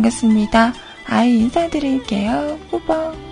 반갑습니다. 아이 인사드릴게요. 뿌벅.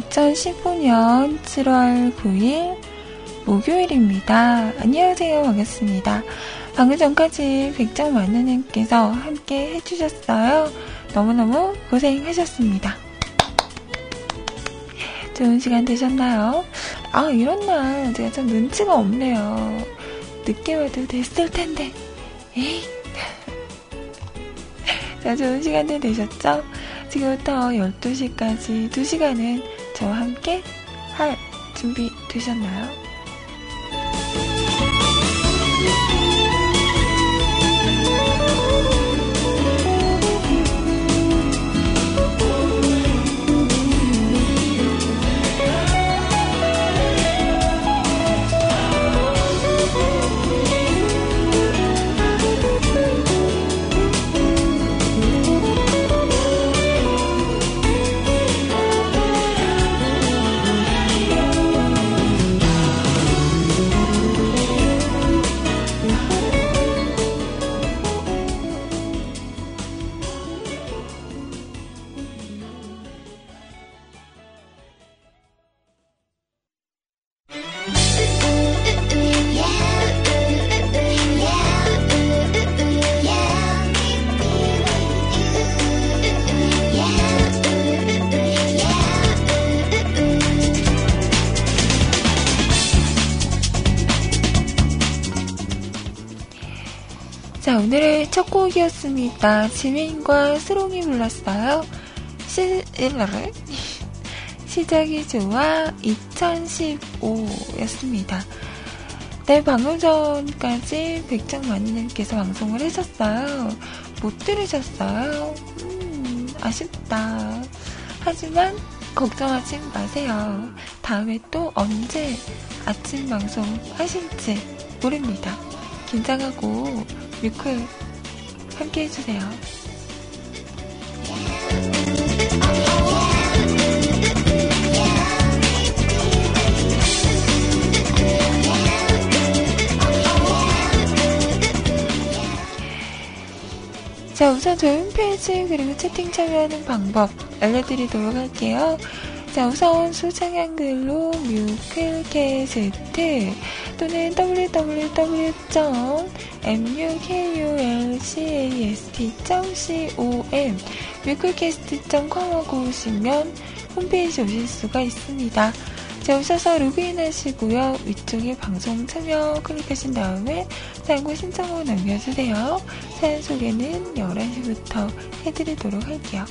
2015년 7월 9일 목요일입니다. 안녕하세요. 반갑습니다. 방금 전까지 백장 만누님께서 함께 해주셨어요. 너무너무 고생하셨습니다. 좋은 시간 되셨나요? 아, 이런 날 제가 좀 눈치가 없네요. 늦게 와도 됐을 텐데. 에이. 자, 좋은 시간들 되셨죠? 지금부터 12시까지 2시간은 저와 함께 할 준비 되셨나요? 첫 곡이었습니다. 지민과 스롱이 불렀어요. 시, 시작이 좋아 2015였습니다. 네, 방금 전까지 백장마니님께서 방송을 하셨어요. 못 들으셨어요? 음, 아쉽다. 하지만 걱정하지 마세요. 다음에 또 언제 아침 방송 하실지 모릅니다. 긴장하고 뮤클 함께 해주세요. 자, 우선 저희 홈페이지 그리고 채팅 참여하는 방법 알려드리도록 할게요. 자, 우선 소장 한 글로 뮤클캐스트 또는 www.mukulcast.com 뮤클캐스트.com 하고 오시면 홈페이지 오실 수가 있습니다. 자, 오셔서 로그인 하시고요. 위쪽에 방송 참여 클릭하신 다음에 사연과 신청을 남겨주세요. 사연 소개는 11시부터 해드리도록 할게요.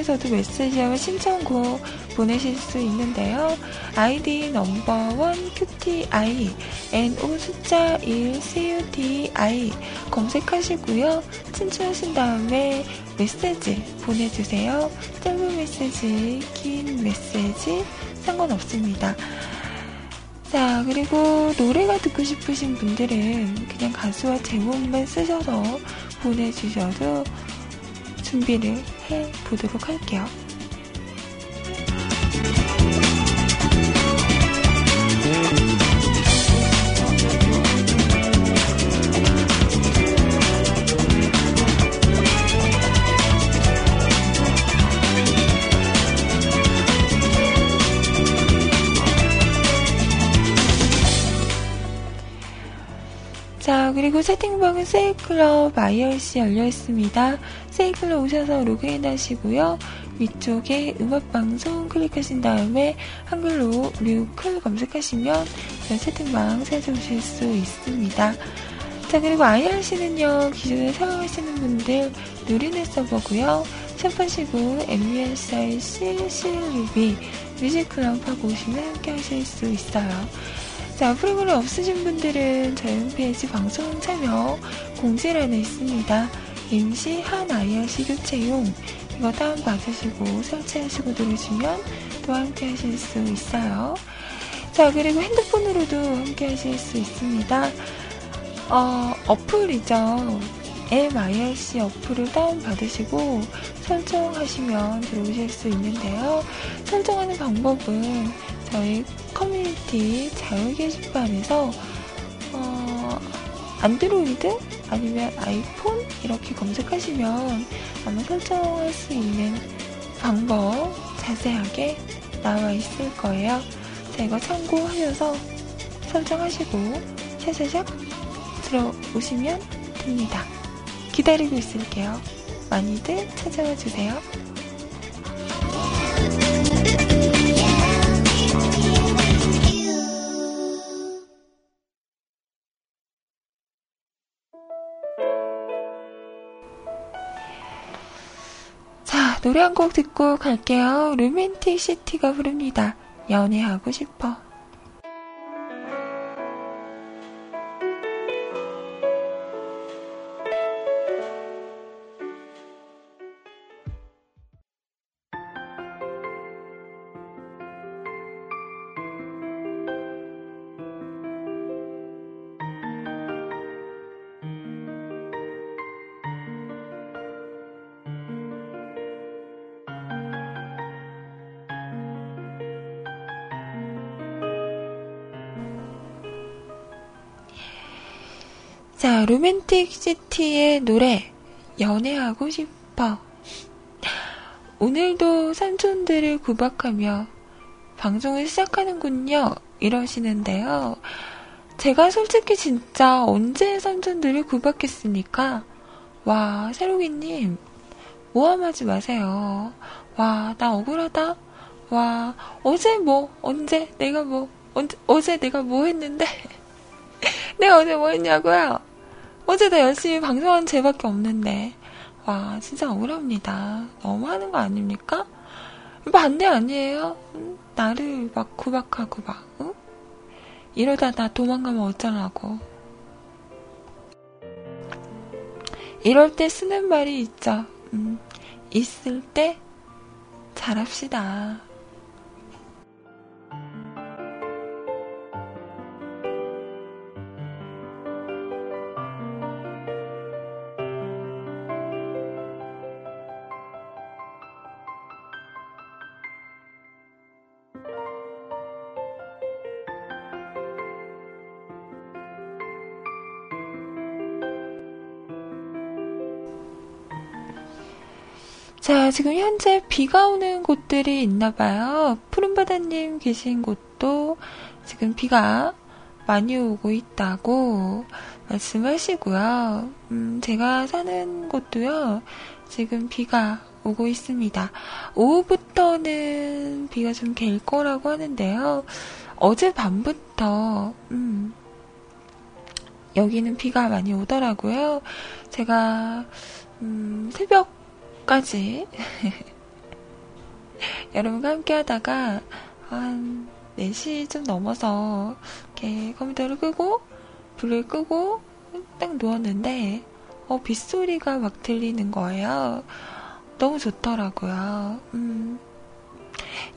통해서도 메시지와 신청곡 보내실 수 있는데요. 아이디 넘버원 QTI, NO 숫자 1 CUTI 검색하시고요. 친추하신 다음에 메시지 보내주세요. 짧은 메시지, 긴 메시지 상관없습니다. 자, 그리고 노래가 듣고 싶으신 분들은 그냥 가수와 제목만 쓰셔서 보내주셔도 준비를 해 보도록 할게요. 그리고 채팅방은 세이클럽 IRC 열려 있습니다. 세이클럽 오셔서 로그인 하시고요. 위쪽에 음악방송 클릭하신 다음에 한글로 뮤클 검색하시면 채팅방 찾아오실 수 있습니다. 자, 그리고 IRC는요, 기존에 사용하시는 분들 누리는 서버고요 샵하시고 MUSIC CLUB 뮤직클럽 하고 오시면 함께 하실 수 있어요. 자, 프로그램 없으신 분들은 저희 홈페이지 방송 참여 공지란에 있습니다. 임시 한 IRC 교체용 이거 다운받으시고 설치하시고 들으시면 또 함께 하실 수 있어요. 자, 그리고 핸드폰으로도 함께 하실 수 있습니다. 어, 어플이죠. MIRC 어플을 다운받으시고 설정하시면 들어오실 수 있는데요. 설정하는 방법은 저희 커뮤니티 자유 게시판에서 어, 안드로이드 아니면 아이폰 이렇게 검색하시면 아마 설정할 수 있는 방법 자세하게 나와 있을 거예요. 자, 이거 참고하셔서 설정하시고 샤샤샥 들어오시면 됩니다. 기다리고 있을게요. 많이들 찾아와 주세요. 노래 한 곡 듣고 갈게요. 로맨틱 시티가 부릅니다. 연애하고 싶어. 자, 로맨틱 시티의 노래, 연애하고 싶어. 오늘도 삼촌들을 구박하며 방송을 시작하는군요. 이러시는데요. 제가 솔직히 진짜 언제 삼촌들을 구박했습니까? 와, 새로기님, 모함하지 마세요. 와, 나 억울하다. 와, 어제 뭐, 언제, 내가 뭐, 언제, 어제 내가 뭐 했는데. 내가 어제 뭐 했냐고요? 어제도 열심히 방송한 죄밖에 없는데. 와, 진짜 억울합니다. 너무 하는 거 아닙니까? 반대 아니에요? 응? 나를 막 구박하고 막, 응? 이러다 나 도망가면 어쩌라고. 이럴 때 쓰는 말이 있죠. 음, 있을 때 잘합시다. 자, 지금 현재 비가 오는 곳들이 있나 봐요. 푸른바다님 계신 곳도 지금 비가 많이 오고 있다고 말씀하시고요. 음, 제가 사는 곳도요, 지금 비가 오고 있습니다. 오후부터는 비가 좀 갤 거라고 하는데요. 어제 밤부터, 음, 여기는 비가 많이 오더라고요. 제가, 음, 새벽 까지 여러분과 함께 하다가 한 4시 좀 넘어서 이렇게 컴퓨터를 끄고 불을 끄고 딱 누웠는데 어, 빗소리가 막 들리는 거예요. 너무 좋더라고요. 음.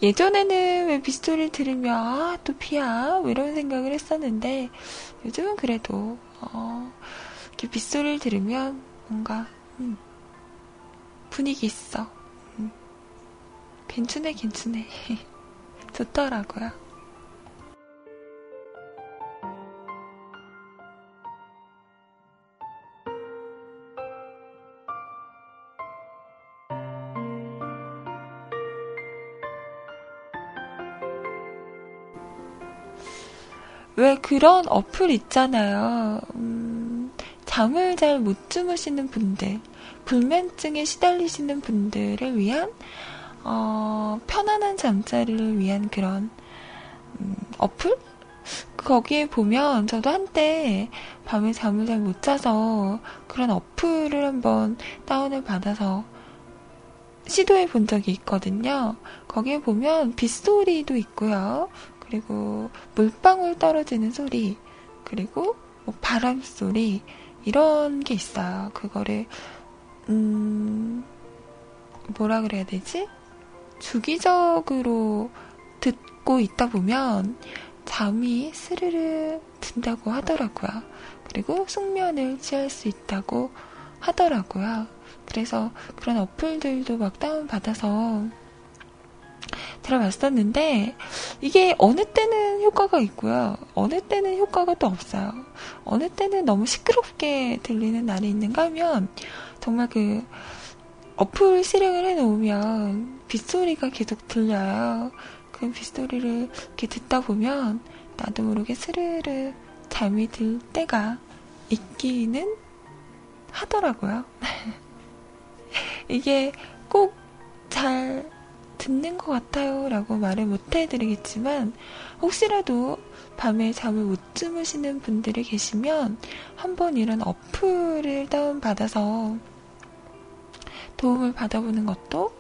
예전에는 왜 빗소리를 들으면 아, 또 피야 뭐 이런 생각을 했었는데 요즘은 그래도 어, 이렇게 빗소리를 들으면 뭔가 음, 분위기 있어. 음. 괜찮네, 괜찮네. 좋더라고요. 왜 그런 어플 있잖아요. 음, 잠을 잘 못 주무시는 분들. 불면증에 시달리시는 분들을 위한 어, 편안한 잠자리를 위한 그런 음, 어플? 거기에 보면 저도 한때 밤에 잠을 잘 못 자서 그런 어플을 한번 다운을 받아서 시도해 본 적이 있거든요. 거기에 보면 빗소리도 있고요. 그리고 물방울 떨어지는 소리, 그리고 뭐 바람 소리, 이런 게 있어요. 그거를, 음, 뭐라 그래야 되지? 주기적으로 듣고 있다 보면 잠이 스르르 든다고 하더라고요. 그리고 숙면을 취할 수 있다고 하더라고요. 그래서 그런 어플들도 막 다운받아서 들어봤었는데 이게 어느 때는 효과가 있고요. 어느 때는 효과가 또 없어요. 어느 때는 너무 시끄럽게 들리는 날이 있는가 하면 정말 그 어플 실행을 해놓으면 빗소리가 계속 들려요. 그 빗소리를 이렇게 듣다 보면 나도 모르게 스르르 잠이 들 때가 있기는 하더라고요. 이게 꼭 잘 듣는 것 같아요 라고 말을 못 해드리겠지만 혹시라도 밤에 잠을 못 주무시는 분들이 계시면 한번 이런 어플을 다운받아서 도움을 받아보는 것도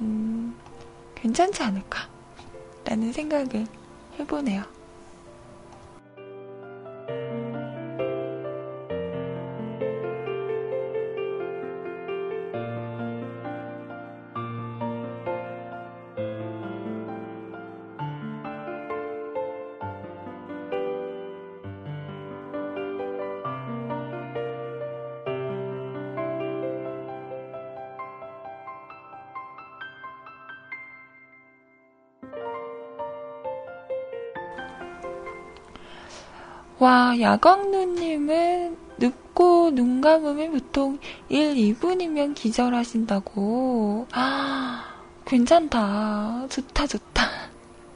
음, 괜찮지 않을까 라는 생각을 해보네요. 와, 야광누님은 눕고 눈 감으면 보통 1, 2분이면 기절하신다고. 아, 괜찮다. 좋다, 좋다.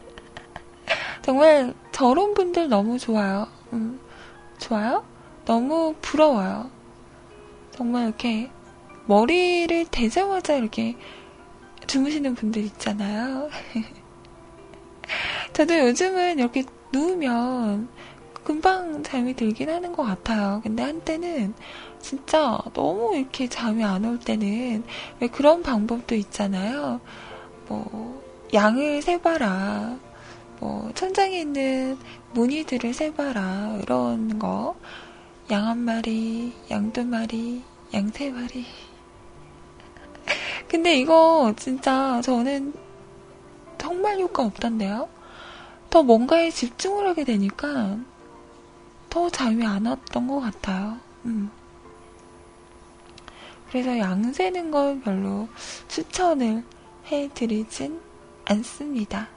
정말 저런 분들 너무 좋아요. 음, 좋아요? 너무 부러워요. 정말 이렇게 머리를 대자마자 이렇게 주무시는 분들 있잖아요. 저도 요즘은 이렇게 누우면 금방 잠이 들긴 하는 것 같아요. 근데 한때는 진짜 너무 이렇게 잠이 안 올 때는 왜 그런 방법도 있잖아요. 뭐, 양을 세봐라. 뭐, 천장에 있는 무늬들을 세봐라. 이런 거. 양 한 마리, 양 두 마리, 양 세 마리. 근데 이거 진짜 저는 정말 효과 없던데요? 더 뭔가에 집중을 하게 되니까 더 잠이 안 왔던 것 같아요. 음. 그래서 양 세는 걸 별로 추천을 해드리진 않습니다.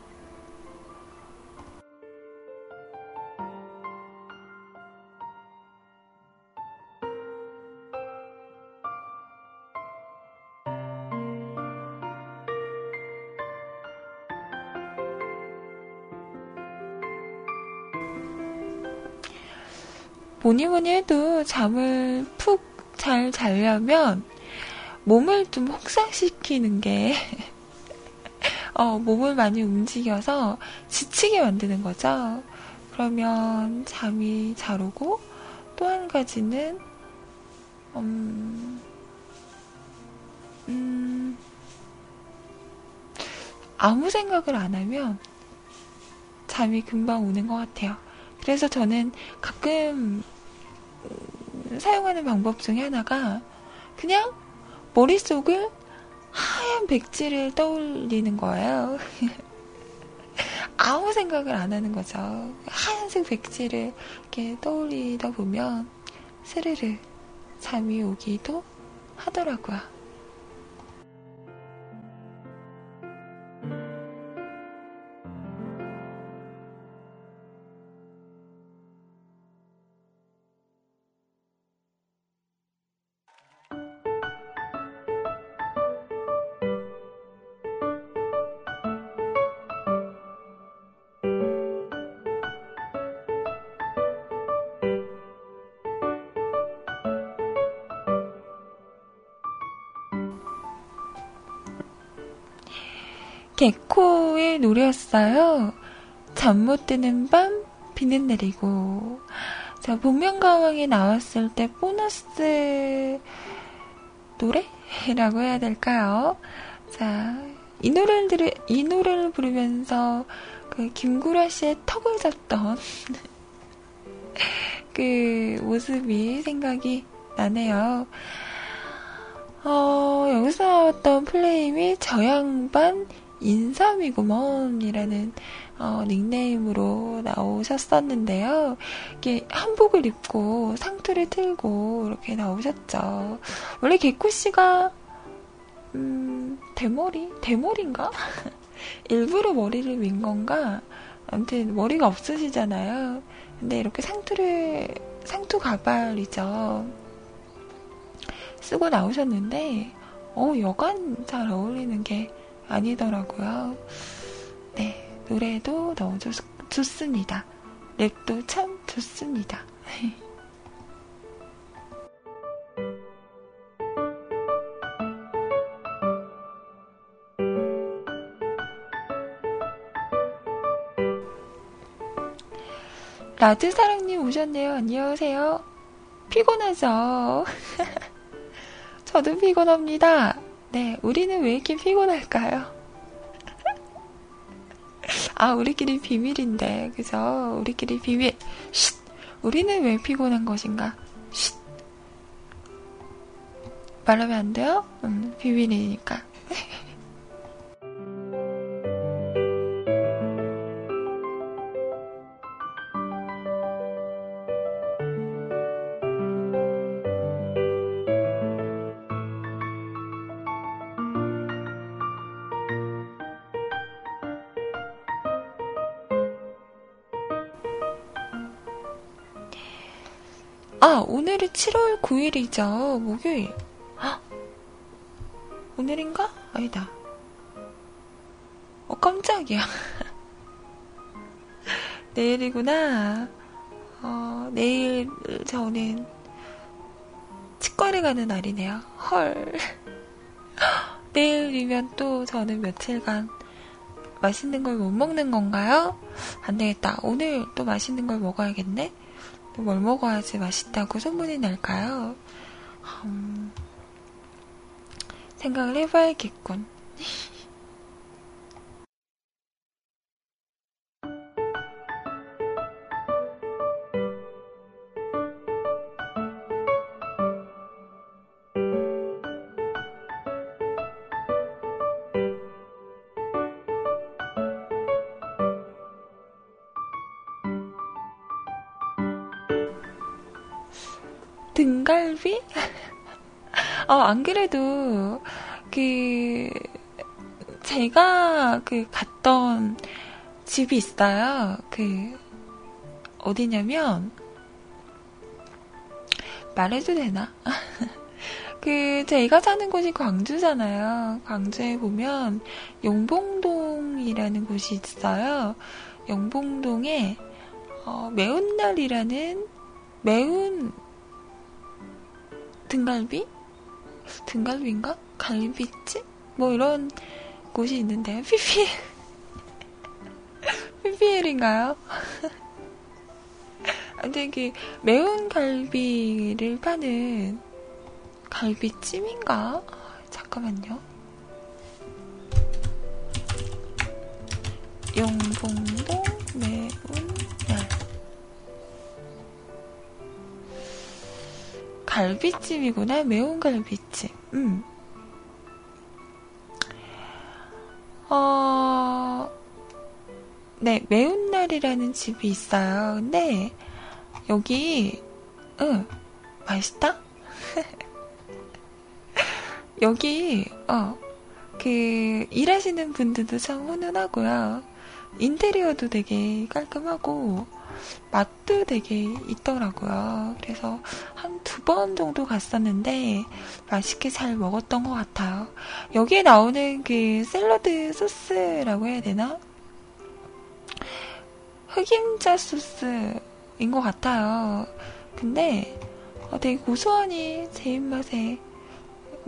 뭐니 뭐니 해도 잠을 푹 잘 자려면 몸을 좀 혹사시키는 게, 어, 몸을 많이 움직여서 지치게 만드는 거죠. 그러면 잠이 잘 오고, 또 한 가지는, 음, 음, 아무 생각을 안 하면 잠이 금방 오는 것 같아요. 그래서 저는 가끔 사용하는 방법 중에 하나가 그냥 머릿속을 하얀 백지를 떠올리는 거예요. 아무 생각을 안 하는 거죠. 하얀색 백지를 이렇게 떠올리다 보면 스르르 잠이 오기도 하더라고요. 개코의 노래였어요. 잠 못 드는 밤, 비는 내리고. 자, 복면가왕이 나왔을 때 보너스 노래라고 해야 될까요? 자, 이 노래를 들으, 이 노래를 부르면서 그 김구라 씨의 턱을 잡던 그 모습이 생각이 나네요. 어, 여기서 나왔던 플레임이 저 양반 인삼이구먼이라는 어, 닉네임으로 나오셨었는데요. 이게 한복을 입고 상투를 틀고 이렇게 나오셨죠. 원래 개코 씨가 음, 대머리? 대머리인가? 일부러 머리를 민 건가? 아무튼 머리가 없으시잖아요. 근데 이렇게 상투를 상투 가발이죠. 쓰고 나오셨는데 어 여간 잘 어울리는 게 아니더라고요. 네 노래도 너무 좋, 좋습니다. 랩도 참 좋습니다. 라드사랑님 오셨네요. 안녕하세요. 피곤하죠? 저도 피곤합니다. 네, 우리는 왜 이렇게 피곤할까요? 아, 우리끼리 비밀인데, 그죠? 우리끼리 비밀. 쉿! 우리는 왜 피곤한 것인가? 쉿! 말하면 안 돼요? 음, 비밀이니까. 7월 9일이죠. 목요일. 헉? 오늘인가? 아니다. 어, 깜짝이야. 내일이구나. 어, 내일 저는 치과를 가는 날이네요. 헐. 내일이면 또 저는 며칠간 맛있는 걸 못 먹는 건가요? 안 되겠다. 오늘 또 맛있는 걸 먹어야겠네? 뭘 먹어야지 맛있다고 소문이 날까요? 음, 생각을 해봐야겠군. 어, 안 그래도, 그, 제가 그 갔던 집이 있어요. 그, 어디냐면, 말해도 되나? 그, 제가 사는 곳이 광주잖아요. 광주에 보면, 용봉동이라는 곳이 있어요. 용봉동에, 어, 매운날이라는 매운 등갈비? 등갈비인가? 갈비집? 뭐 이런 곳이 있는데요. PPL. PPL인가요? 근데 이게 매운 갈비를 파는 갈비찜인가? 잠깐만요. 용봉 갈비찜이구나. 매운 갈비찜. 음. 어, 네, 매운날이라는 집이 있어요. 근데, 여기, 응, 맛있다? 여기, 어, 그, 일하시는 분들도 참 훈훈하고요. 인테리어도 되게 깔끔하고, 맛도 되게 있더라고요. 그래서 한 두 번 정도 갔었는데 맛있게 잘 먹었던 것 같아요. 여기에 나오는 그 샐러드 소스라고 해야 되나? 흑임자 소스인 것 같아요. 근데 어, 되게 고소하니 제 입맛에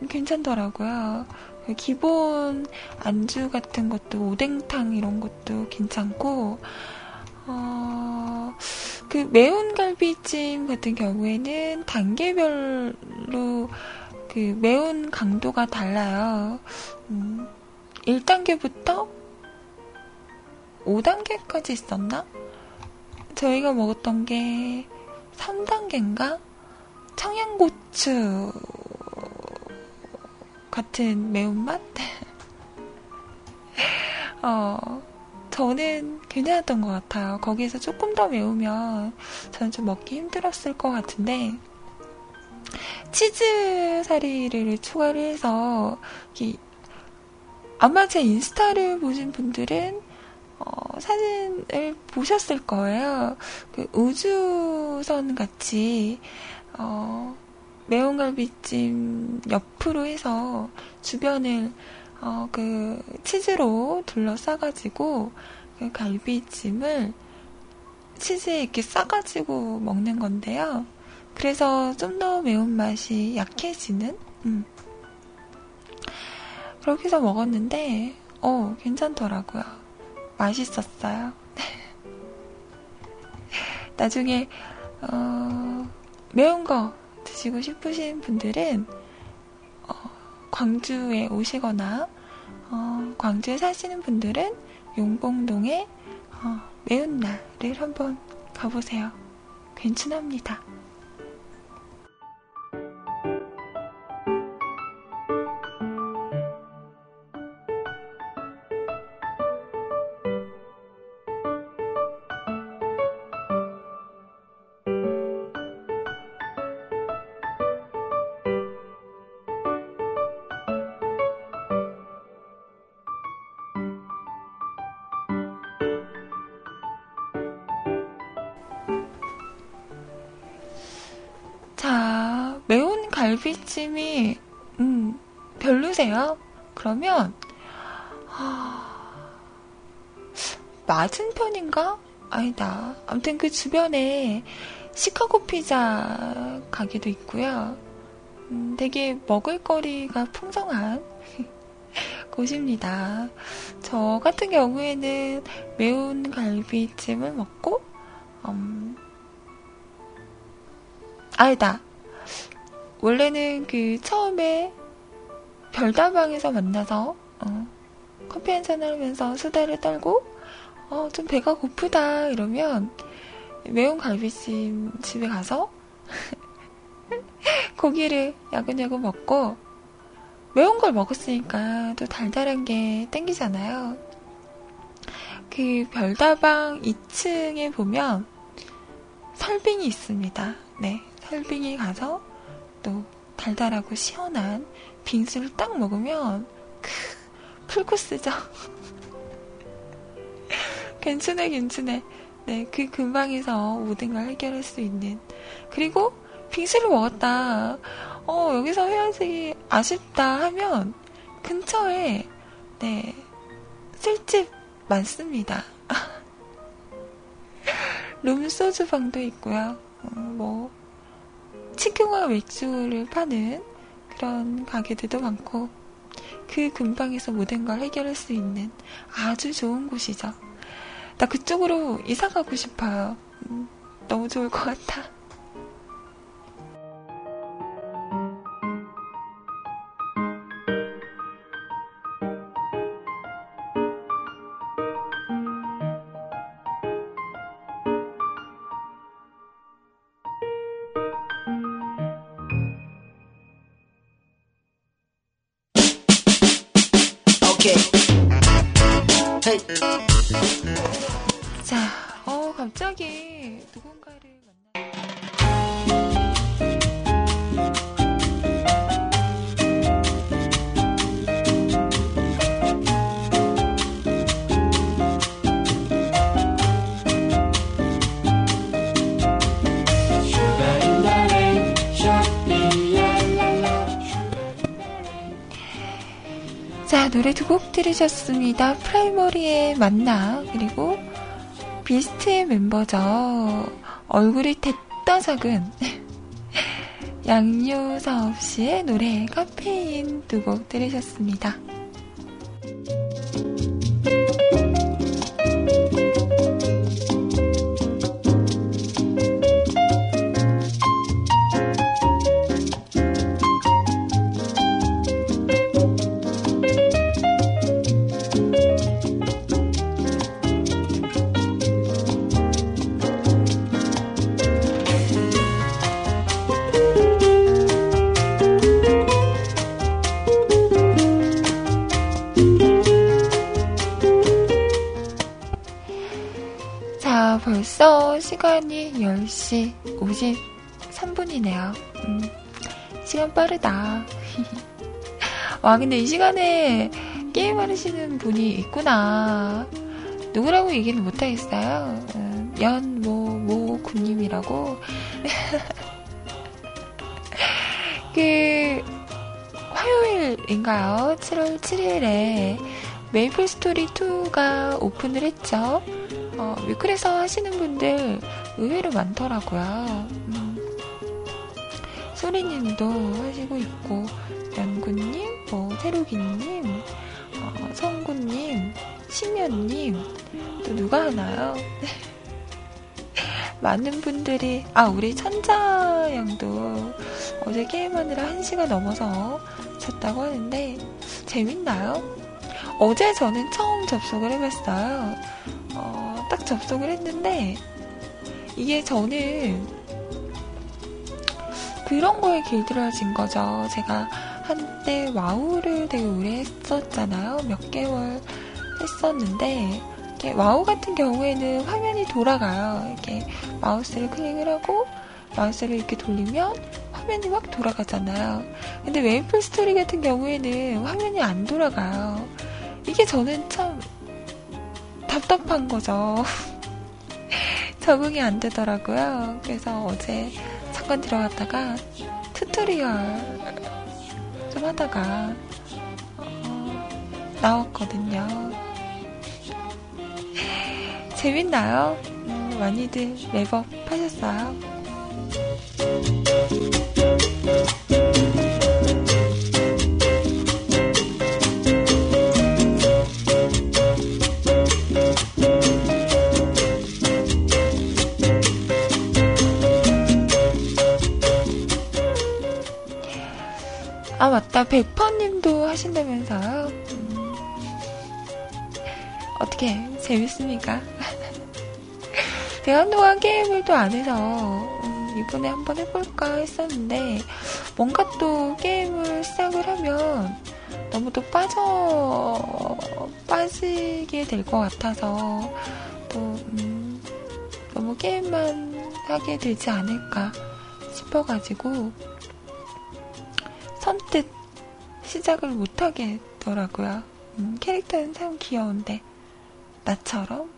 괜찮더라고요. 그 기본 안주 같은 것도 오뎅탕 이런 것도 괜찮고 어, 그 매운 갈비찜 같은 경우에는 단계별로 그 매운 강도가 달라요. 음, 1단계부터 5단계까지 있었나? 저희가 먹었던 게 3단계인가? 청양고추 같은 매운맛? 어, 저는 괜찮았던 것 같아요. 거기에서 조금 더 매우면 저는 좀 먹기 힘들었을 것 같은데, 치즈 사리를 추가를 해서, 아마 제 인스타를 보신 분들은 어, 사진을 보셨을 거예요. 그 우주선 같이 어, 매운갈비찜 옆으로 해서 주변을 어, 그 치즈로 둘러싸가지고 그 갈비찜을 치즈에 이렇게 싸가지고 먹는 건데요. 그래서 좀 더 매운맛이 약해지는, 음. 그렇게 해서 먹었는데, 어, 괜찮더라고요. 맛있었어요. 나중에, 어, 매운 거 드시고 싶으신 분들은, 어, 광주에 오시거나, 어, 광주에 사시는 분들은 용봉동에 어, 매운 날을 한번 가보세요. 괜찮합니다. 갈비찜이 음 별로세요? 그러면 하... 맞은 편인가? 아니다. 아무튼 그 주변에 시카고 피자 가게도 있고요. 음, 되게 먹을거리가 풍성한 곳입니다. 저 같은 경우에는 매운 갈비찜을 먹고, 음, 아니다. 원래는 그 처음에 별다방에서 만나서 어, 커피 한잔 하면서 수다를 떨고 어, 좀 배가 고프다 이러면 매운 갈비찜 집에 가서 고기를 야근야근 먹고 매운 걸 먹었으니까 또 달달한 게 땡기잖아요. 그 별다방 2층에 보면 설빙이 있습니다. 네, 설빙이 가서 또 달달하고 시원한 빙수를 딱 먹으면 크, 풀코스죠. 괜찮네, 괜찮네. 네, 그 근방에서 모든 걸 해결할 수 있는. 그리고 빙수를 먹었다. 어, 여기서 헤어지기 아쉽다 하면 근처에 네, 술집 많습니다. 룸소주 방도 있고요. 어, 뭐 치킨과 맥주를 파는 그런 가게들도 많고 그 근방에서 모든 걸 해결할 수 있는 아주 좋은 곳이죠. 나 그쪽으로 이사 가고 싶어요. 음, 너무 좋을 것 같아. 자, 어 갑자기 누군가를 노래 두 곡 들으셨습니다. 프라이머리의 만나 그리고 비스트의 멤버죠. 얼굴이 됐다 작은 양요사업 씨의 노래 카페인 두 곡 들으셨습니다. 시간이 10시 53분이네요. 음, 시간 빠르다. 와, 근데 이 시간에 게임 하시는 분이 있구나. 누구라고 얘기는 못하겠어요. 음, 연, 모, 모, 군님이라고. 그, 화요일인가요? 7월 7일에 메이플 스토리 2가 오픈을 했죠. 어, 위클에서 하시는 분들 의외로 많더라고요. 음. 소리님도 하시고 있고, 연구님, 뭐, 세로기님, 어, 성구님, 심연님, 또 누가 하나요? 많은 분들이, 아, 우리 천자 양도 어제 게임하느라 1시간 넘어서 잤다고 하는데, 재밌나요? 어제 저는 처음 접속을 해봤어요. 어, 딱 접속을 했는데 이게 저는 그런 거에 길들여진 거죠. 제가 한때 와우를 되게 오래 했었잖아요. 몇 개월 했었는데 와우 같은 경우에는 화면이 돌아가요. 이렇게 마우스를 클릭을 하고 마우스를 이렇게 돌리면 화면이 막 돌아가잖아요. 근데 메이플 스토리 같은 경우에는 화면이 안 돌아가요. 이게 저는 참 답답한 거죠. 적응이 안 되더라고요. 그래서 어제 잠깐 들어갔다가 tutorial 좀 하다가 어, 나왔거든요. 재밌나요? 음, 많이들 렙업 하셨어요? 아, 맞다. 백퍼님도 하신다면서요? 음. 어떻게, 재밌습니까? 제가 한동안 게임을 또 안 해서, 음, 이번에 한번 해볼까 했었는데, 뭔가 또 게임을 시작을 하면, 너무 또 빠져, 빠지게 될 것 같아서, 또, 음, 너무 게임만 하게 되지 않을까 싶어가지고, 선뜻 시작을 못하겠더라고요. 음, 캐릭터는 참 귀여운데, 나처럼?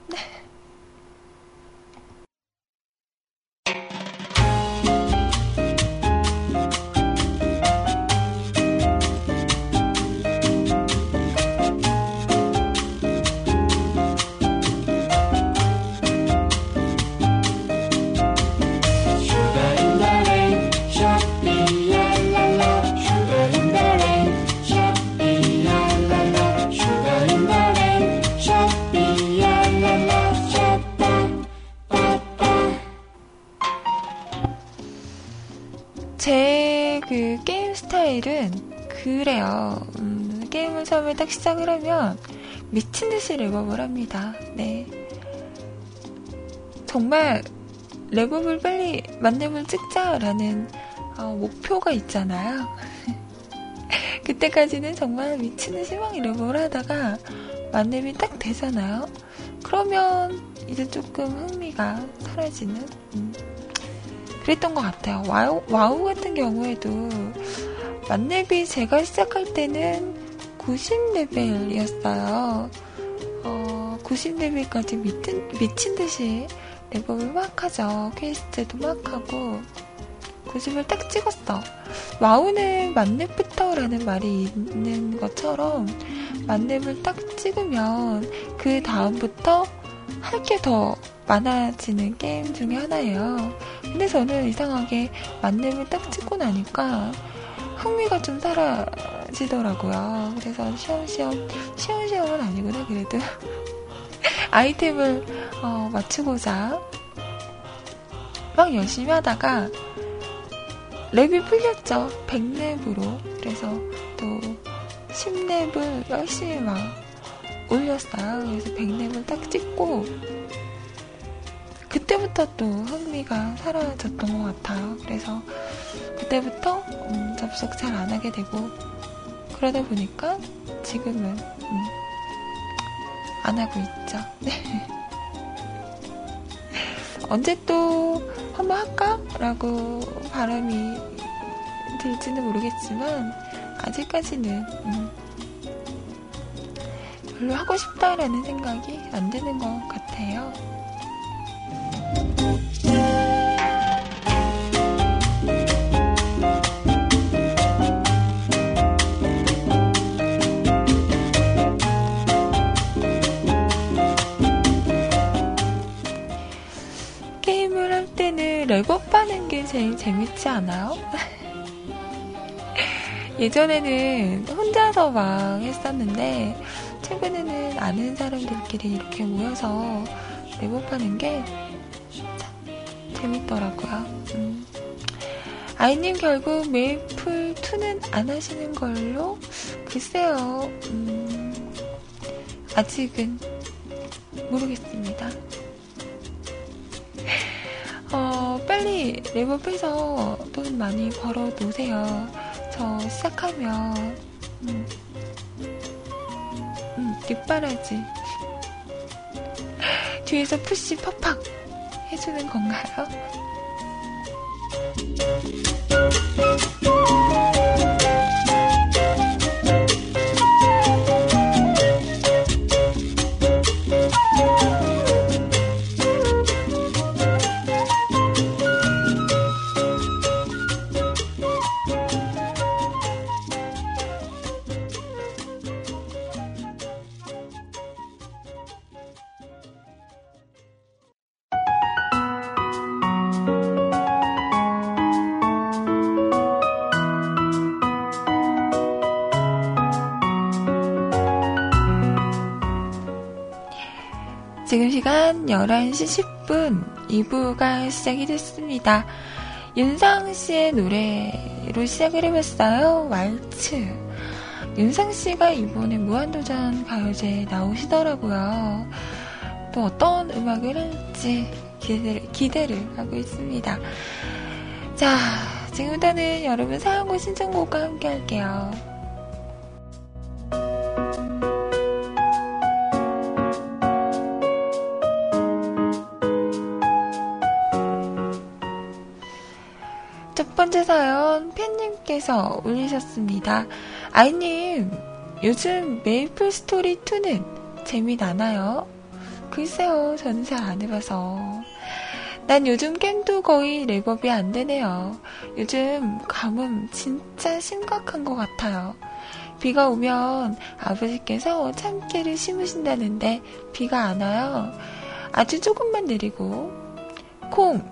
그래요. 음, 게임을 처음에 딱 시작을 하면 미친 듯이 렙업을 합니다. 네. 정말 렙업을 빨리 만렙을 찍자라는 어, 목표가 있잖아요. 그때까지는 정말 미친 듯이 막 렙업을 하다가 만렙이 딱 되잖아요. 그러면 이제 조금 흥미가 사라지는 음, 그랬던 것 같아요. 와우, 와우 같은 경우에도 만렙이 제가 시작할 때는 90레벨이었어요. 어, 90레벨까지 미친, 미친 듯이 랩업을 막 하죠. 퀘스트도 막 하고 90을 딱 찍었어. 와우는 만렙부터라는 말이 있는 것처럼 만렙을 딱 찍으면 그 다음부터 할 게 더 많아지는 게임 중에 하나예요. 근데 저는 이상하게 만렙을 딱 찍고 나니까 흥미가 좀 사라지더라고요. 그래서 시험시험, 시험시험은 아니구나, 그래도. 아이템을 어, 맞추고자 막 열심히 하다가 랩이 풀렸죠. 100랩으로. 그래서 또 10랩을 열심히 막 올렸어요. 그래서 100랩을 딱 찍고 그때부터 또 흥미가 사라졌던 것 같아요. 그래서 그때부터 음, 접속 잘 안 하게 되고 그러다 보니까 지금은 음, 안 하고 있죠. 네. 언제 또 한번 할까? 라고 바람이 들지는 모르겠지만 아직까지는 음, 별로 하고 싶다라는 생각이 안 드는 것 같아요. 제일 재밌지 않아요? 예전에는 혼자서 막 했었는데 최근에는 아는 사람들끼리 이렇게 모여서 랩업하는 게 재밌더라고요. 음. 아이님 결국 메이플 2는 안 하시는 걸로? 글쎄요. 음, 아직은 모르겠습니다. 빨리 랩업해서 돈 많이 벌어 놓으세요. 저 시작하면 음, 음, 뒷바라지 뒤에서 푸시 팍팍 해주는 건가요? 지금 시간 11시 10분 2부가 시작이 됐습니다. 윤상 씨의 노래로 시작을 해봤어요. 왈츠. 윤상 씨가 이번에 무한도전 가요제에 나오시더라고요. 또 어떤 음악을 할지 기대를, 기대를 하고 있습니다. 자, 지금부터는 여러분 사연과 신청곡과 함께 할게요. 팬님께서 올리셨습니다. 아이님, 요즘 메이플 스토리 2는 재미나나요? 글쎄요, 저는 잘 안 해봐서. 난 요즘 게임도 거의 랩업이 안 되네요. 요즘 가뭄 진짜 심각한 것 같아요. 비가 오면 아버지께서 참깨를 심으신다는데 비가 안 와요. 아주 조금만 내리고 콩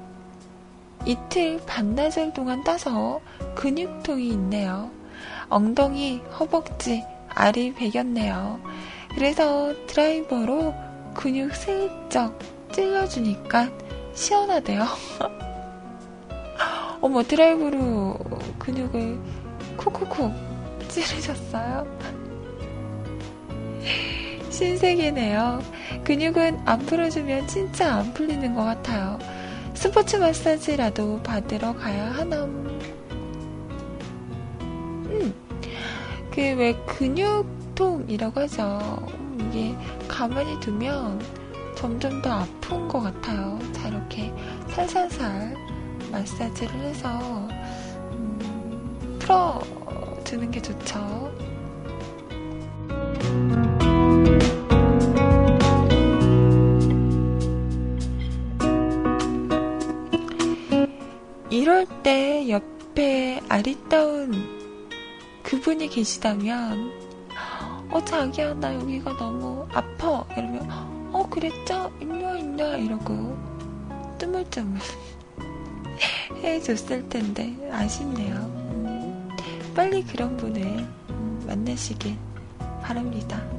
이틀 반나절 동안 따서 근육통이 있네요. 엉덩이, 허벅지, 알이 베겼네요. 그래서 드라이버로 근육 슬쩍 찔러주니까 시원하대요. 어머, 드라이브로 근육을 콕콕콕 찌르셨어요? 신세계네요. 근육은 안 풀어주면 진짜 안 풀리는 것 같아요. 스포츠 마사지라도 받으러 가야 하나? 그 왜 근육통이라고 하죠. 음, 이게 가만히 두면 점점 더 아픈 것 같아요. 자, 이렇게 살살살 마사지를 해서 음, 풀어주는 게 좋죠. 분이 계시다면 어 자기야 나 여기가 너무 아파 이러면 어 어, 그랬죠? 있냐, 있냐, 이러고 뜨물뜨물 해줬을 텐데, 아쉽네요. 음, 빨리 그런 분을 음, 만나시길 바랍니다.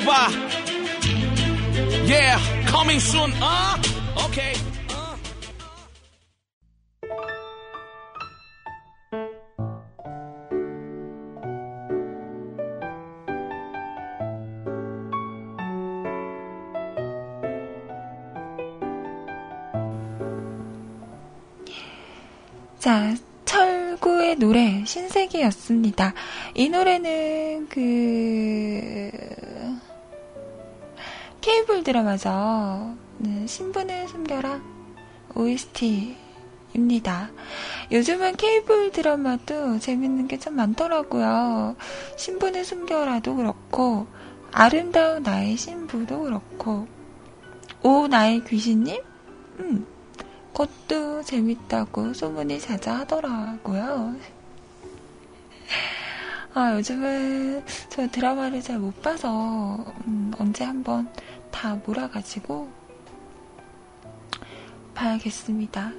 랩잘 들어봐 Yeah coming soon 어 케이블 드라마죠. 네, 신분을 숨겨라 OST입니다. 요즘은 케이블 드라마도 재밌는 게 참 많더라고요. 신분을 숨겨라도 그렇고 아름다운 나의 신부도 그렇고 오 나의 귀신님? 음, 그것도 재밌다고 소문이 자자하더라고요. 아, 요즘은 저 드라마를 잘 못 봐서, 음, 언제 한번 다 몰아가지고 봐야겠습니다.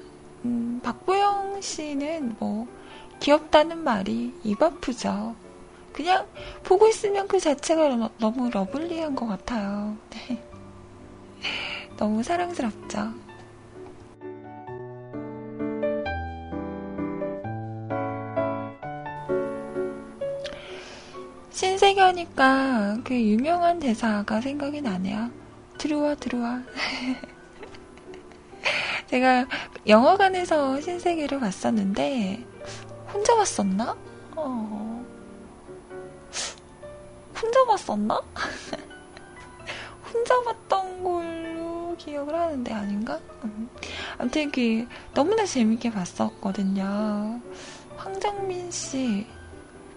음, 박보영 씨는 뭐, 귀엽다는 말이 입 아프죠. 그냥 보고 있으면 그 자체가 너무 러블리한 것 같아요. 네. 너무 사랑스럽죠. 신세계 하니까 그 유명한 대사가 생각이 나네요. 들어와, 들어와. 제가 영화관에서 신세계를 봤었는데, 혼자 봤었나? 어. 혼자 봤었나? 혼자 봤던 걸로 기억을 하는데 아닌가? 음. 아무튼 그 너무나 재밌게 봤었거든요. 황정민 씨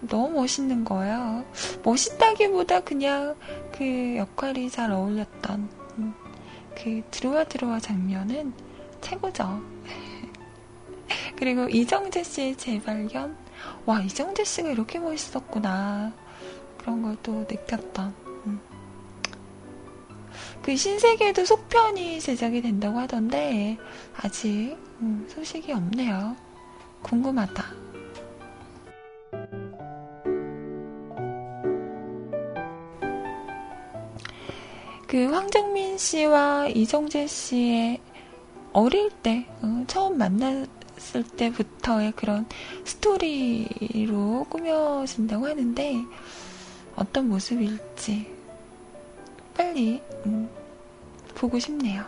너무 멋있는 거예요. 멋있다기보다 그냥 그 역할이 잘 어울렸던 음, 그 들어와 들어와 장면은 최고죠. 그리고 이정재 씨의 재발견. 와, 이정재 씨가 이렇게 멋있었구나. 그런 걸 또 느꼈던. 음. 그 신세계도 속편이 제작이 된다고 하던데, 아직 음, 소식이 없네요. 궁금하다. 그 황정민 씨와 이정재 씨의 어릴 때, 어, 처음 만났을 때부터의 그런 스토리로 꾸며진다고 하는데, 어떤 모습일지 빨리 음, 보고 싶네요.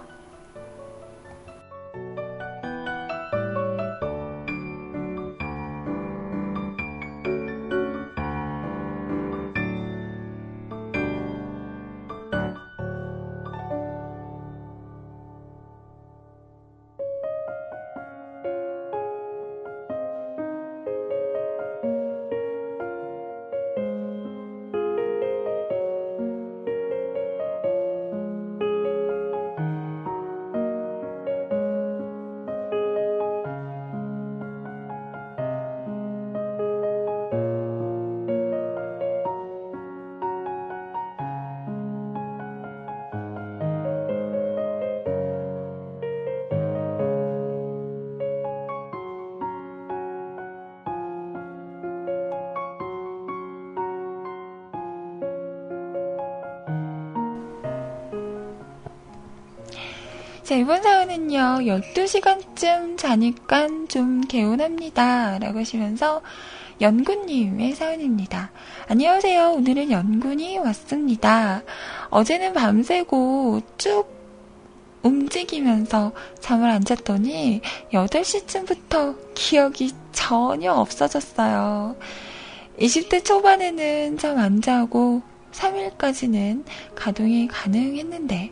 자, 이번 사연은요, 12시간쯤 자니까 좀 개운합니다. 라고 하시면서, 연구님의 사연입니다. 안녕하세요. 오늘은 연군이 왔습니다. 어제는 밤새고 쭉 움직이면서 잠을 안 잤더니 8시쯤부터 기억이 전혀 없어졌어요. 20대 초반에는 잠 안 자고 3일까지는 가동이 가능했는데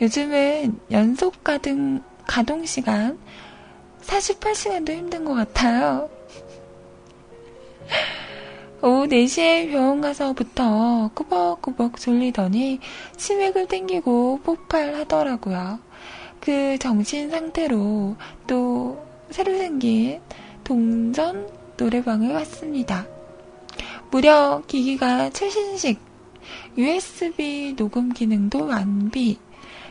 요즘은 연속 가동, 가동 시간 48시간도 힘든 것 같아요. 오후 4시에 병원 가서부터 꾸벅꾸벅 졸리더니 치맥을 땡기고 폭발하더라고요. 그 정신 상태로 또 새로 생긴 동전 노래방을 갔습니다. 무려 기기가 최신식 USB 녹음 기능도 완비.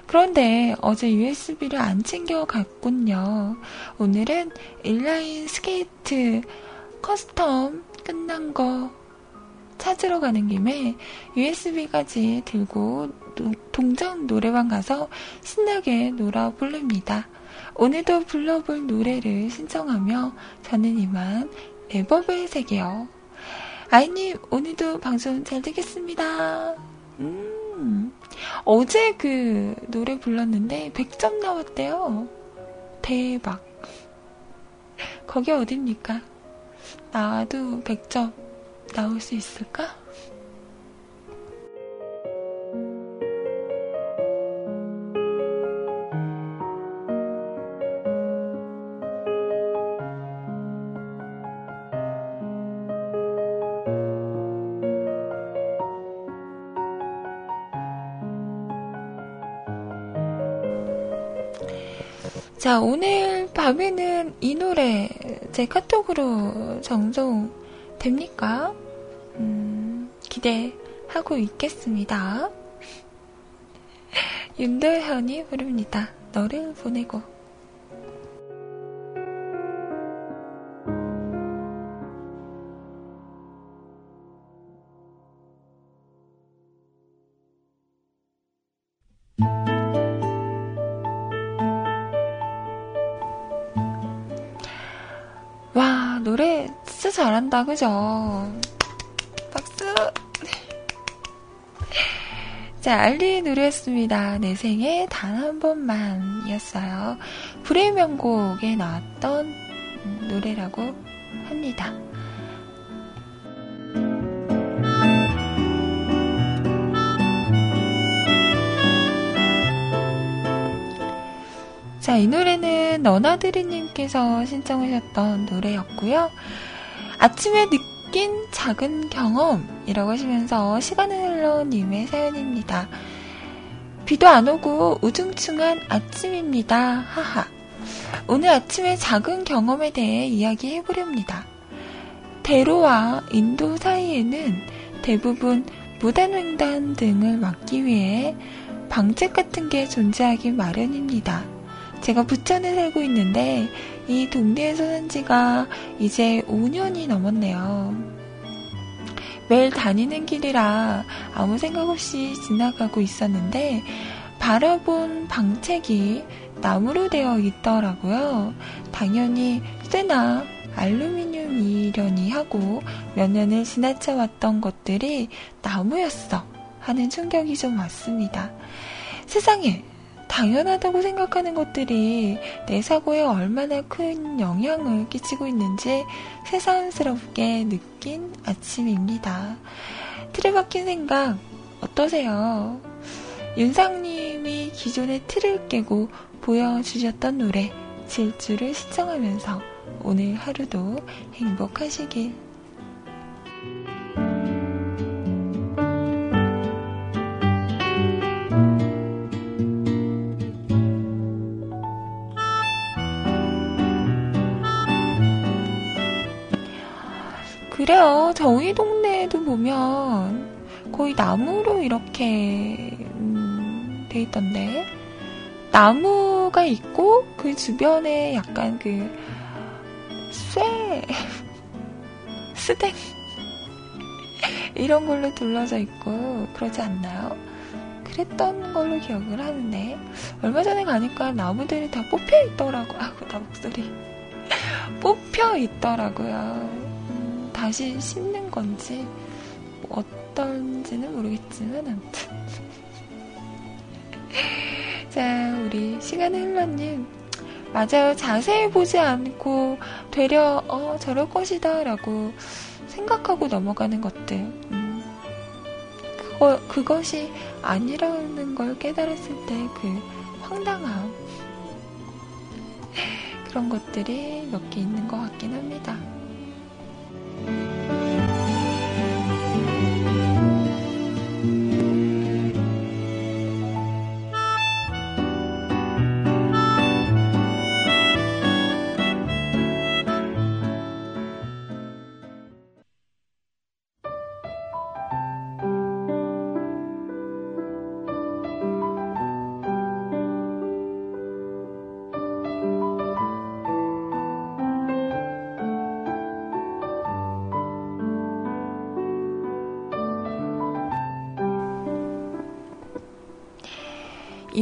그런데 어제 USB를 안 챙겨 갔군요. 오늘은 인라인 스케이트 custom 끝난 거 찾으러 가는 김에 USB까지 들고 동전 노래방 가서 신나게 놀아 볼랍니다. 오늘도 불러볼 노래를 신청하며 저는 이만 레버벨 세계요. 아이님, 오늘도 방송 잘 되겠습니다. 음, 어제 그 노래 불렀는데 100점 나왔대요. 대박. 거기 어딥니까? 나도 100점 나올 수 있을까? 자, 오늘 밤에는 이 노래 제 카톡으로 정송 됩니까? 음, 기대하고 있겠습니다. 윤도현이 부릅니다. 너를 보내고. 한다, 그죠? 박수! 자, 알리 노래였습니다. 내 생에 단 한 번만이었어요. 불의 명곡에 나왔던 노래라고 합니다. 자, 이 노래는 너나드리님께서 신청하셨던 노래였고요. 아침에 느낀 작은 경험이라고 하시면서 시간을 흘러 님의 사연입니다. 비도 안 오고 우중충한 아침입니다. 하하. 오늘 아침에 작은 경험에 대해 이야기해 보렵니다. 대로와 인도 사이에는 대부분 무단횡단 등을 막기 위해 방책 같은 게 존재하기 마련입니다. 제가 부천에 살고 있는데 이 동네에서 산 지가 이제 5년이 넘었네요. 매일 다니는 길이라 아무 생각 없이 지나가고 있었는데 바라본 방책이 나무로 되어 있더라고요. 당연히 쇠나 알루미늄이려니 하고 몇 년을 지나쳐 왔던 것들이 나무였어 하는 충격이 좀 왔습니다. 세상에 당연하다고 생각하는 것들이 내 사고에 얼마나 큰 영향을 끼치고 있는지 새삼스럽게 느낀 아침입니다. 틀에 박힌 생각 어떠세요? 윤상님이 기존의 틀을 깨고 보여주셨던 노래 질주를 시청하면서 오늘 하루도 행복하시길 그래요. 저희 동네에도 보면 거의 나무로 이렇게 음, 돼 있던데 나무가 있고 그 주변에 약간 그 쇠, 스댕 이런 걸로 둘러져 있고 그러지 않나요? 그랬던 걸로 기억을 하는데 얼마 전에 가니까 나무들이 다 뽑혀 있더라고. 아고 나 목소리 뽑혀 있더라고요. 다시 심는 건지 뭐 어떤지는 모르겠지만 아무튼 자, 우리 시간의 흘러님. 맞아요. 자세히 보지 않고 되려, 어, 저럴 것이다. 라고 생각하고 넘어가는 것들. 음, 그거, 그것이 아니라는 걸 깨달았을 때 그 황당함. 그런 것들이 몇 개 있는 것 같긴 합니다. Amen.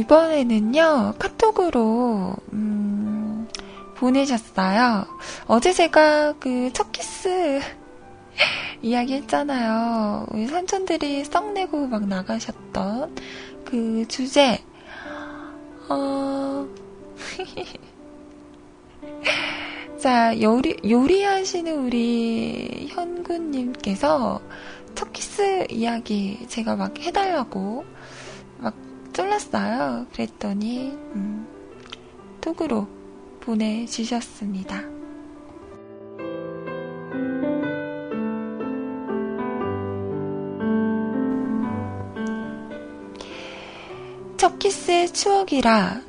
이번에는요, 카톡으로, 음, 보내셨어요. 어제 제가 그 첫 키스 이야기 했잖아요. 우리 삼촌들이 성내고 막 나가셨던 그 주제, 어, 자, 요리, 요리하시는 우리 현구님께서 첫 키스 이야기 제가 막 해달라고 쫄랐어요. 그랬더니 음, 톡으로 보내주셨습니다. 첫 키스의 추억이라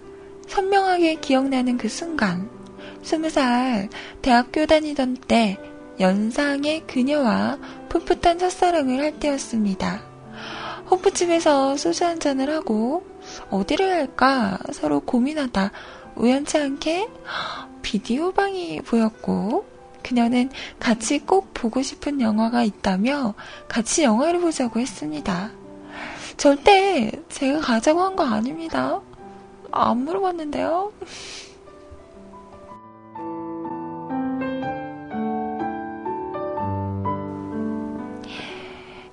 선명하게 기억나는 그 순간, 스무 살 대학교 다니던 때 연상의 그녀와 풋풋한 첫사랑을 할 때였습니다. 호프집에서 소주 한잔을 하고 어디를 갈까 서로 고민하다 우연치 않게 비디오 방이 보였고 그녀는 같이 꼭 보고 싶은 영화가 있다며 같이 영화를 보자고 했습니다. 절대 제가 가자고 한 거 아닙니다. 안 물어봤는데요.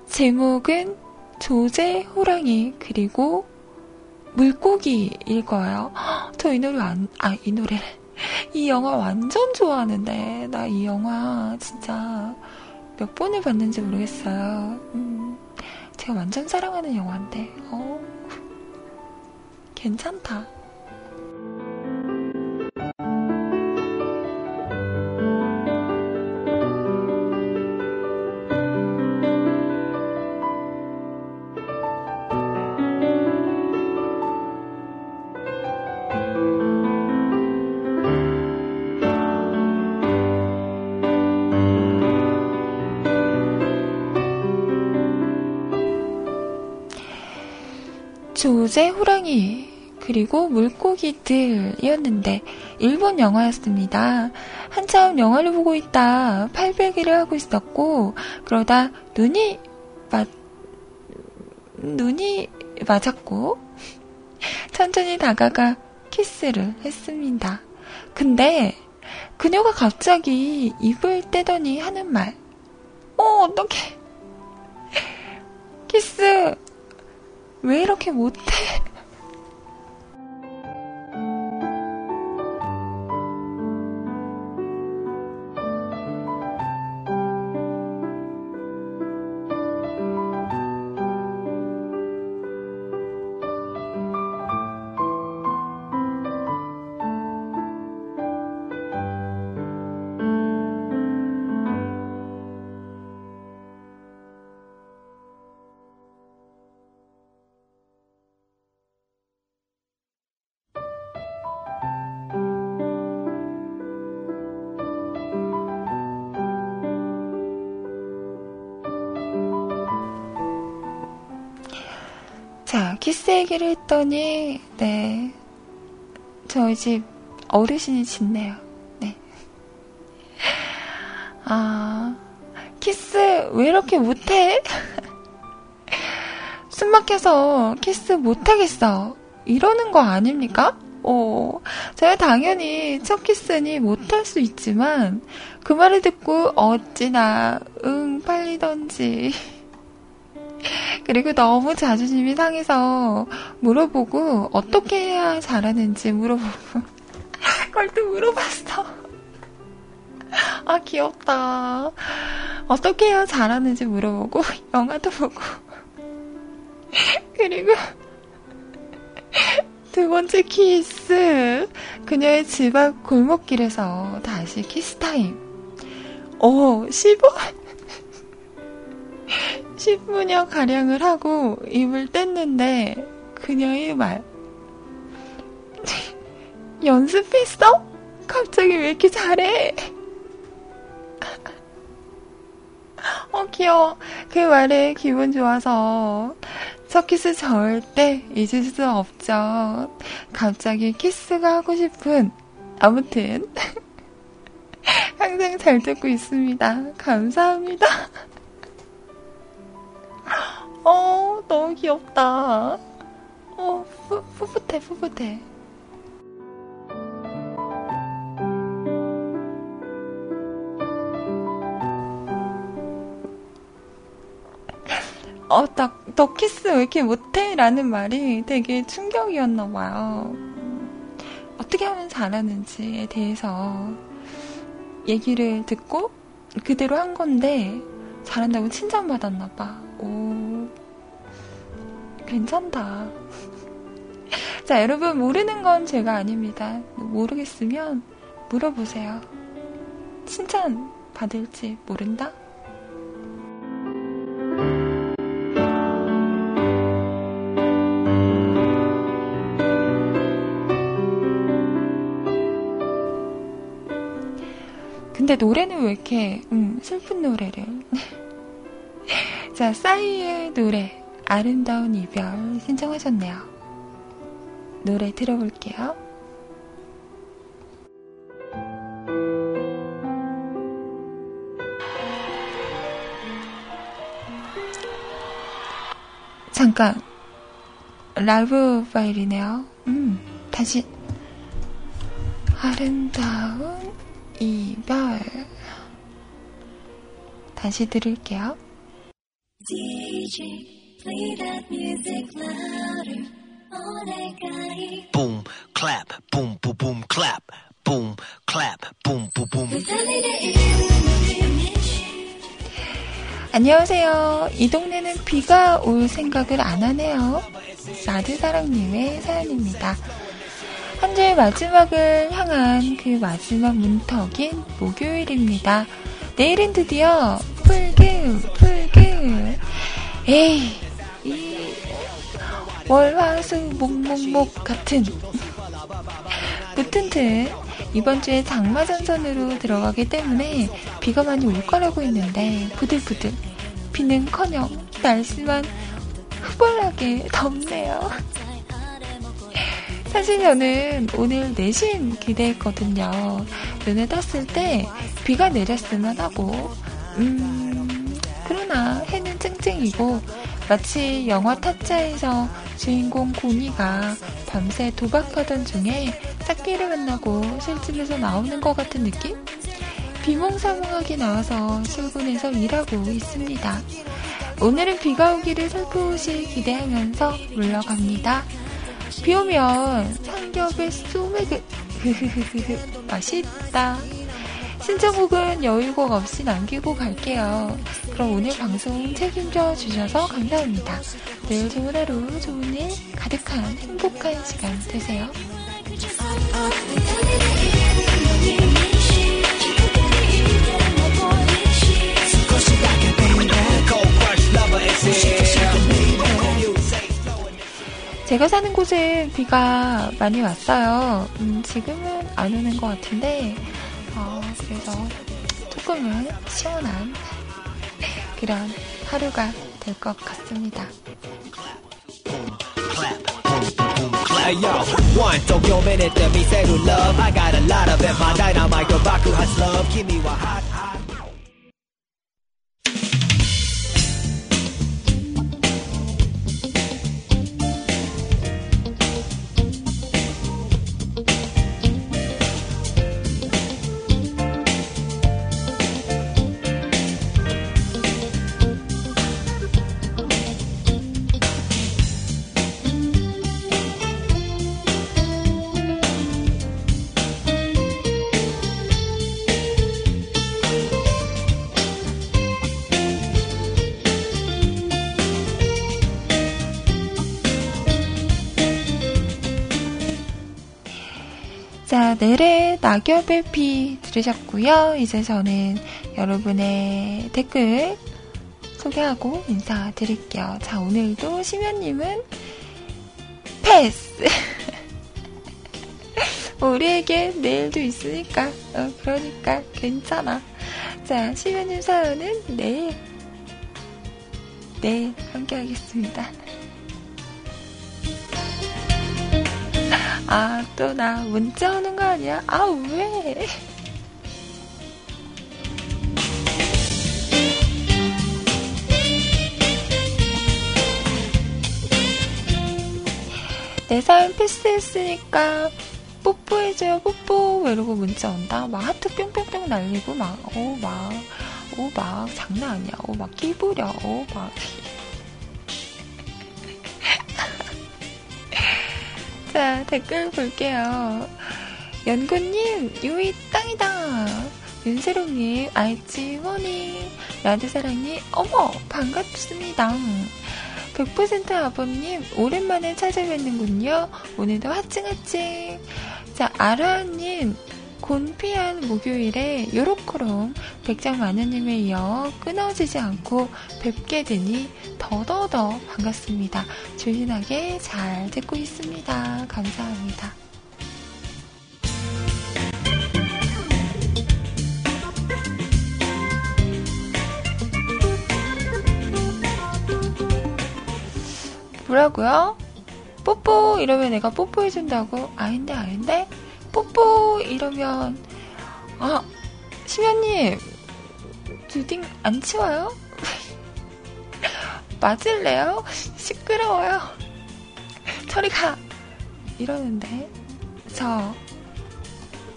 제목은 조제 호랑이 그리고 물고기일 거예요. 저 이 노래 안, 아, 이 노래. 이 영화 완전 좋아하는데, 나 이 영화 진짜 몇 번을 봤는지 모르겠어요. 음, 제가 완전 사랑하는 영화인데, 어, 괜찮다. 조제 호랑이 그리고 물고기들이었는데 일본 영화였습니다. 한참 영화를 보고 있다 팔베기를 하고 있었고 그러다 눈이 맞 눈이 맞았고 천천히 다가가 키스를 했습니다. 근데 그녀가 갑자기 입을 떼더니 하는 말. 어, 어떡해. 키스 왜 이렇게 못해? 얘기를 했더니, 네. 저희 집 어르신이 짖네요. 네. 아, 키스 왜 이렇게 못해? 숨 막혀서 키스 못하겠어. 이러는 거 아닙니까? 어, 제가 당연히 첫 키스니 못할 수 있지만, 그 말을 듣고 어찌나 쪽팔리던지. 그리고 너무 자존심이 상해서 물어보고 어떻게 해야 잘하는지 물어보고 그걸 또 물어봤어. 아 귀엽다. 어떻게 해야 잘하는지 물어보고 영화도 보고 그리고 두 번째 키스. 그녀의 집 앞 골목길에서 다시 키스 타임. 오, 15, 10분여 가량을 하고 입을 뗐는데 그녀의 말. 연습했어? 갑자기 왜 이렇게 잘해? 어, 귀여워. 그 말에 기분 좋아서 첫 키스 절대 잊을 수 없죠. 갑자기 키스가 하고 싶은 아무튼 항상 잘 듣고 있습니다. 감사합니다. 어, 너무 귀엽다. 어, 푸, 풋풋해, 풋풋해. 어, 딱, 너 키스 왜 이렇게 못해? 라는 말이 되게 충격이었나 봐요. 어떻게 하면 잘하는지에 대해서 얘기를 듣고 그대로 한 건데, 잘한다고 칭찬받았나 봐. 오, 괜찮다. 자, 여러분, 모르는 건 제가 아닙니다. 모르겠으면 물어보세요. 칭찬 받을지 모른다? 근데 노래는 왜 이렇게 음, 슬픈 노래를 자 싸이의 노래 아름다운 이별 신청하셨네요. 노래 들어볼게요. 잠깐. 라이브 파일이네요. 음 다시. 아름다운 이별. 다시 들을게요. Boom, clap, boom, boom, boom, clap, boom, clap, boom, boom, boom. 안녕하세요. 이 동네는 비가 올 생각을 안 하네요. 나드사랑님의 사연입니다. 한 주의 마지막을 향한 그 마지막 문턱인 목요일입니다. 내일은 드디어 풀금, 풀금. 에이, 이 월화수 목목목 같은 무튼 튼 이번 주에 장마 전선으로 들어가기 때문에 비가 많이 올 거라고 했는데 부들부들 비는커녕 날씨만 후벌하게 덥네요. 사실 저는 오늘 내신 기대했거든요. 눈에 떴을 때 비가 내렸으면 하고, 음, 그러나 해는 쨍쨍이고, 마치 영화 타짜에서 주인공 고니가 밤새 도박하던 중에 짝귀를 만나고 실집에서 나오는 것 같은 느낌? 비몽사몽하게 나와서 출근해서 일하고 있습니다. 오늘은 비가 오기를 살포시 기대하면서 물러갑니다. 비 오면 삼겹에 소맥을 맛있다. 신청곡은 여유곡 없이 남기고 갈게요. 그럼 오늘 방송 책임져 주셔서 감사합니다. 내일 좋은 하루, 좋은 일 가득한 행복한 시간 되세요. 제가 사는 곳에 비가 많이 왔어요. 음, 지금은 안 오는 것 같은데, 어, 그래서 조금은 시원한 그런 하루가 될 것 같습니다. 낙엽의 피 들으셨고요. 이제 저는 여러분의 댓글 소개하고 인사드릴게요. 자, 오늘도 심연님은 패스! 우리에게 내일도 있으니까, 어, 그러니까 괜찮아. 자, 심연님 사연은 내일, 내일 함께 하겠습니다. 아, 또 나 문자 오는 거 아니야? 아, 왜? 내 사연 패스했으니까 뽀뽀해줘요, 뽀뽀. 이러고 문자 온다. 막 하트 뿅뿅뿅 날리고, 막, 오, 막, 오, 막, 장난 아니야. 오, 막 끼부려. 오, 막. 자, 댓글 볼게요. 연구님, 유이 땅이다. 윤세롱님, 알지, 원이. 라드사랑님, 어머, 반갑습니다. 100% 아버님, 오랜만에 찾아뵙는군요. 오늘도 화증화증. 자, 아라님, 곤피한 목요일에 요렇게롬 백장 마누님에 이어 끊어지지 않고 뵙게 되니 더더더 반갑습니다. 조신하게 잘 듣고 있습니다. 감사합니다. 뭐라고요? 뽀뽀 이러면 내가 뽀뽀해준다고? 아닌데 아닌데? 뽀뽀 이러면 아 심연님 두딩 안 치워요? 맞을래요? 시끄러워요. 저리 가! 이러는데 저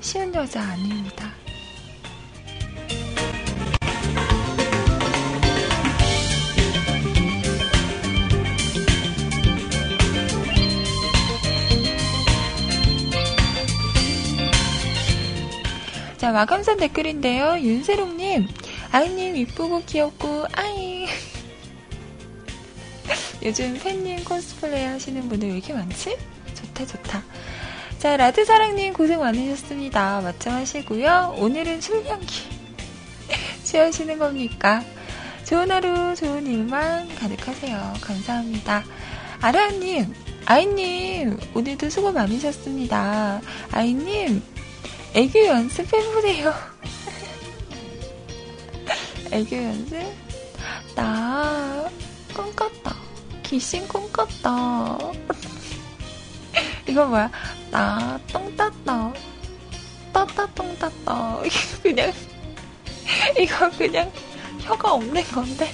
쉬운 여자 아닙니다. 자, 마감산 댓글인데요. 윤세롱님, 아이님 이쁘고 귀엽고, 아이. 요즘 팬님 코스플레이 하시는 분들 왜 이렇게 많지? 좋다, 좋다. 자, 라드사랑님 고생 많으셨습니다. 맞점하시고요. 오늘은 술연기 취하시는 겁니까? 좋은 하루, 좋은 일만 가득하세요. 감사합니다. 아라님, 아이님, 오늘도 수고 많으셨습니다. 아이님, 애교 연습해보세요. 애교 연습? 나 꿈꿨다. 귀신 꿈꿨다. 이거 뭐야? 나 똥 땄다. 땄다 똥 땄다. 이거 그냥 이거 그냥 혀가 없는 건데.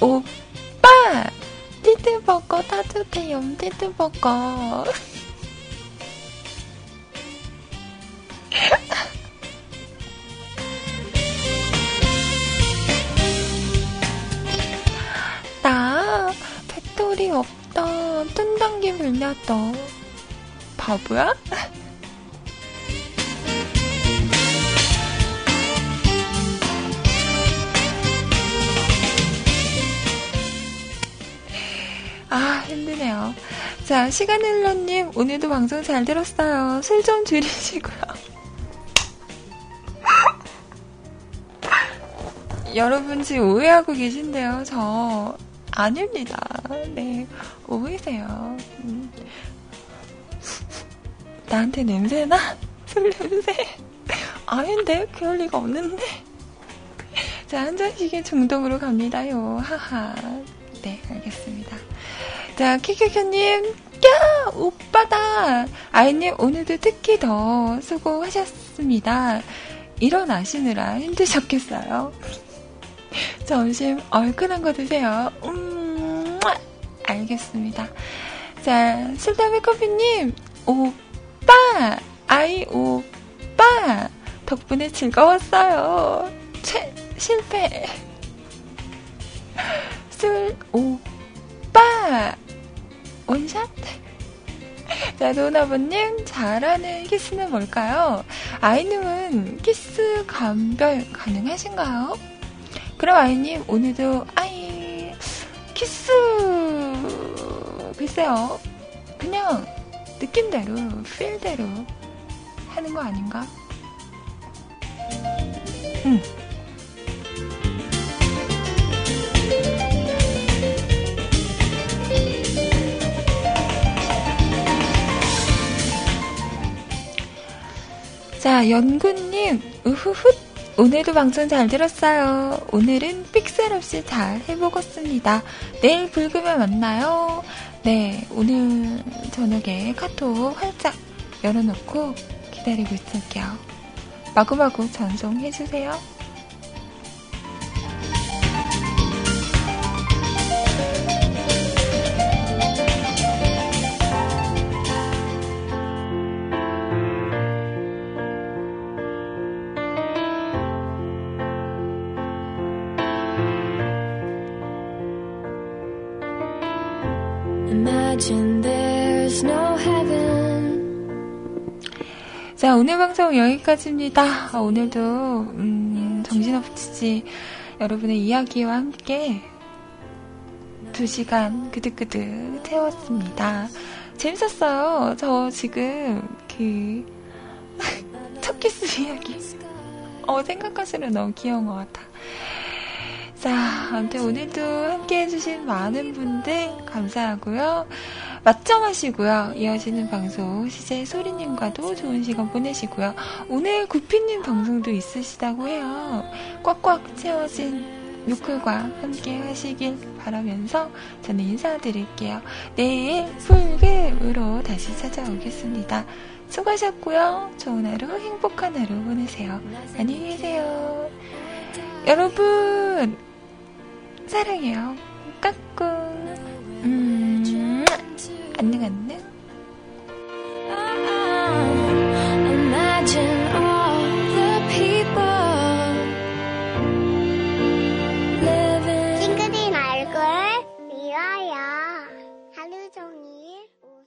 오빠! 티트버거 따뜻해요. 티트버거. 뜬단기 물렸다. 바보야? 아, 힘드네요. 자, 시간일러님, 오늘도 방송 잘 들었어요. 술 좀 줄이시고요. 여러분 지금 오해하고 계신데요. 저 아닙니다. 네, 오해세요. 음. 나한테 냄새나? 술 냄새? 아닌데? 그럴 리가 없는데? 자, 한 잔씩의 중독으로 갑니다요. 하하. 네, 알겠습니다. 자, 키키키님, 야! 오빠다! 아이님, 오늘도 특히 더 수고하셨습니다. 일어나시느라 힘드셨겠어요? 점심 얼큰한 거 드세요. 음, 알겠습니다. 자, 술담의 커피님, 오 빠! 아이, 오빠! 덕분에 즐거웠어요. 최, 실패. 술, 오빠! one shot? 자, 노나버님, 잘하는 키스는 뭘까요? 아이님은 키스 감별 가능하신가요? 그럼 아이님, 오늘도, 아이, 키스, 글쎄요. 그냥, 느낌대로, 필대로 하는 거 아닌가? 응. 자, 연구님, 우후훗. 오늘도 방송 잘 들었어요. 오늘은 픽셀 없이 잘 해보겠습니다. 내일 불금에 만나요. 네, 오늘 저녁에 카톡 활짝 열어놓고 기다리고 있을게요. 마구마구 전송해주세요. 방송 여기까지입니다. 아, 오늘도, 음, 정신없이 여러분의 이야기와 함께 두 시간 그득그득 태웠습니다. 재밌었어요. 저 지금, 그, 첫 키스 이야기. 어, 생각할수록 너무 귀여운 것 같아. 자, 아무튼 오늘도 함께 해주신 많은 분들 감사하고요. 맞점하시고요. 이어지는 방송 시제 소리님과도 좋은 시간 보내시고요. 오늘 구피님 방송도 있으시다고 해요. 꽉꽉 채워진 요클과 함께 하시길 바라면서 저는 인사드릴게요. 내일 풀금으로 다시 찾아오겠습니다. 수고하셨고요. 좋은 하루, 행복한 하루 보내세요. 안녕히 계세요. 여러분, 사랑해요. 까꿍. 음, 안녕 안녕.